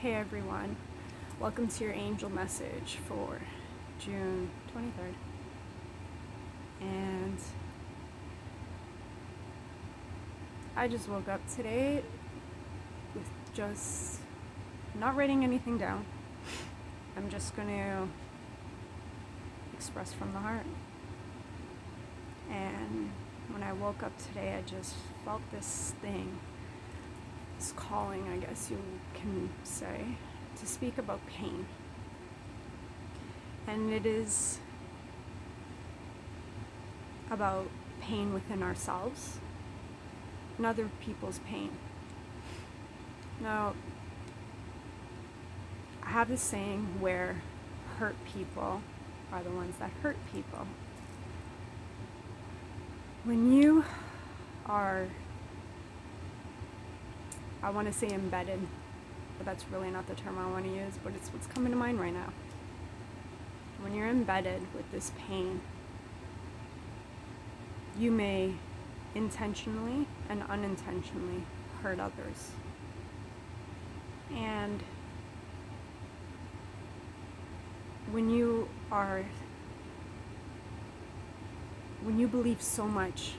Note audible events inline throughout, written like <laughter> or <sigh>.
Hey everyone, welcome to your angel message for June 23rd. And I just woke up today with just not writing anything down. I'm just going to express from the heart. And when I woke up today, I just felt this thing calling, I guess you can say, to speak about pain. And it is about pain within ourselves and other people's pain. Now, I have this saying where hurt people are the ones that hurt people. When you are I want to say embedded, but that's really not the term I want to use, but it's what's coming to mind right now. When you're embedded with this pain, you may intentionally and unintentionally hurt others. And when you are, when you believe so much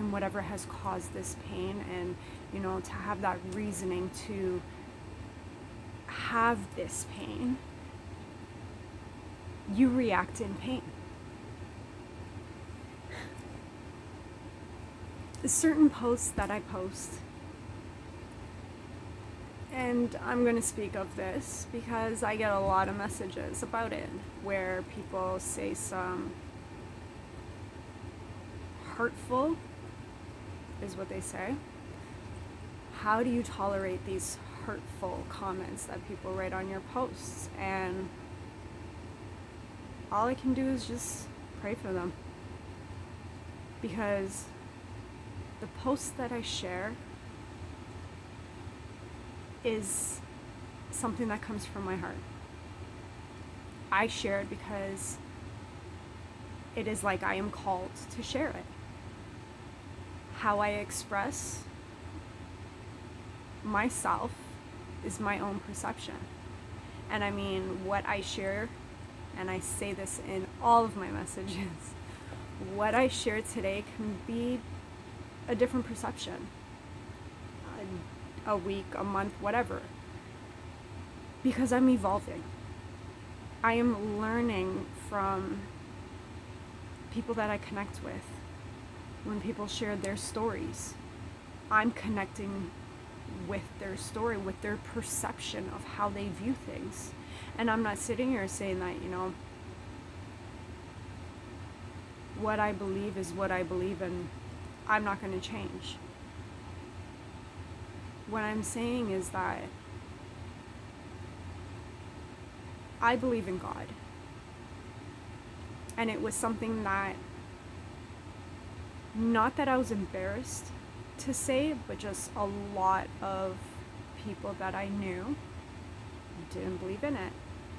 in whatever has caused this pain and you know to have that reasoning to have this pain you react in pain. Certain posts that i post and i'm going to speak of this because i get a lot of messages about it where people say some hurtful is what they say. How do you tolerate these hurtful comments that people write on your posts? And all I can do is just pray for them. Because the posts that I share is something that comes from my heart. I share it because it is like I am called to share it how I express myself is my own perception. And I mean, what I share, and I say this in all of my <laughs> messages, what I share today can be a different perception. A, a week, a month, whatever. Because I'm evolving. I am learning from people that I connect with when people share their stories. I'm connecting with their story, with their perception of how they view things. And I'm not sitting here saying that, you know, what I believe is what I believe, and I'm not going to change. What I'm saying is that I believe in God. And it was something that not that I was embarrassed to say, but just a lot of people that I knew didn't believe in it.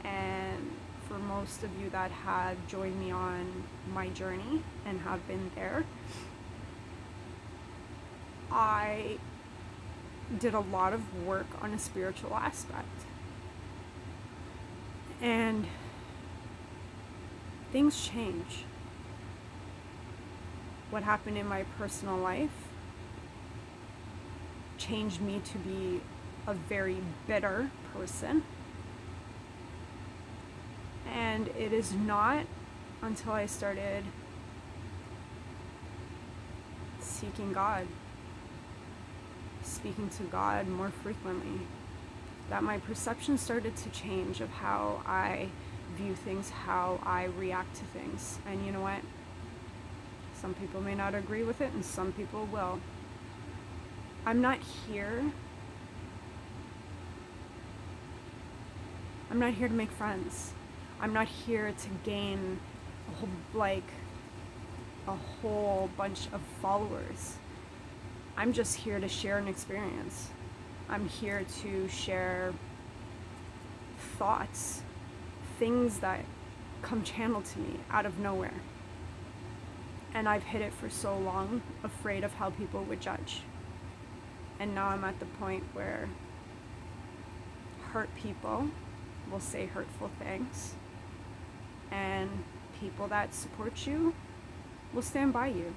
And for most of you that have joined me on my journey and have been there, I did a lot of work on a spiritual aspect. And things change what happened in my personal life changed me to be a very bitter person. And it is not until I started seeking God, speaking to God more frequently, that my perception started to change of how I view things, how I react to things. And you know what? Some people may not agree with it, and some people will. I'm not here. I'm not here to make friends. I'm not here to gain a whole, like a whole bunch of followers. I'm just here to share an experience. I'm here to share thoughts, things that come channeled to me out of nowhere and I've hid it for so long, afraid of how people would judge. And now I'm at the point where hurt people will say hurtful things, and people that support you will stand by you.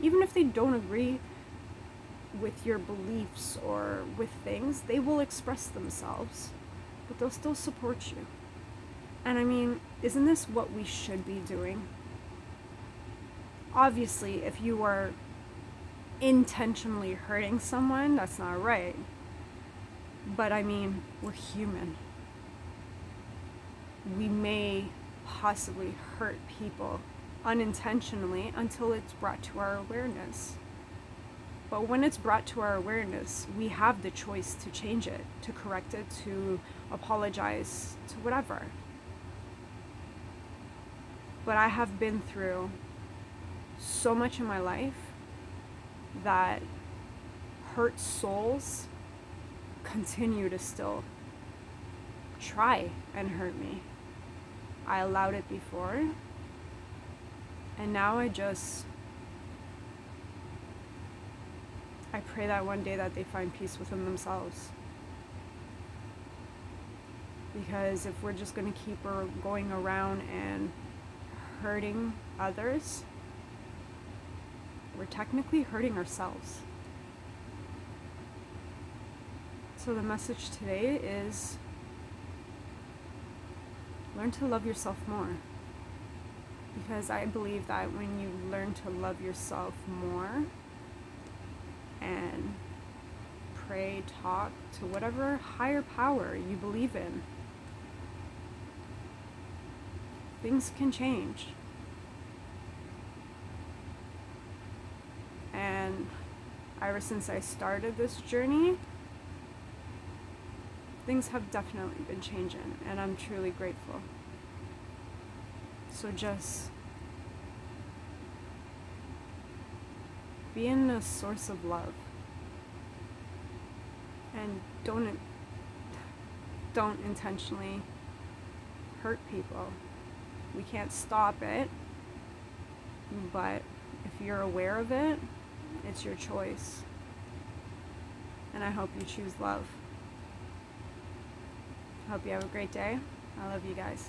Even if they don't agree with your beliefs or with things, they will express themselves, but they'll still support you. And I mean, isn't this what we should be doing? Obviously, if you are intentionally hurting someone, that's not right. But I mean, we're human. We may possibly hurt people unintentionally until it's brought to our awareness. But when it's brought to our awareness, we have the choice to change it, to correct it, to apologize, to whatever. But I have been through so much in my life that hurt souls continue to still try and hurt me. I allowed it before, and now I just I pray that one day that they find peace within themselves. Because if we're just going to keep er, going around and hurting others, we're technically hurting ourselves. So the message today is learn to love yourself more. Because I believe that when you learn to love yourself more and pray, talk to whatever higher power you believe in, things can change. And ever since I started this journey, things have definitely been changing, and I'm truly grateful. So just being a source of love and don't don't intentionally hurt people. We can't stop it, but if you're aware of it, it's your choice. And I hope you choose love. Hope you have a great day. I love you guys.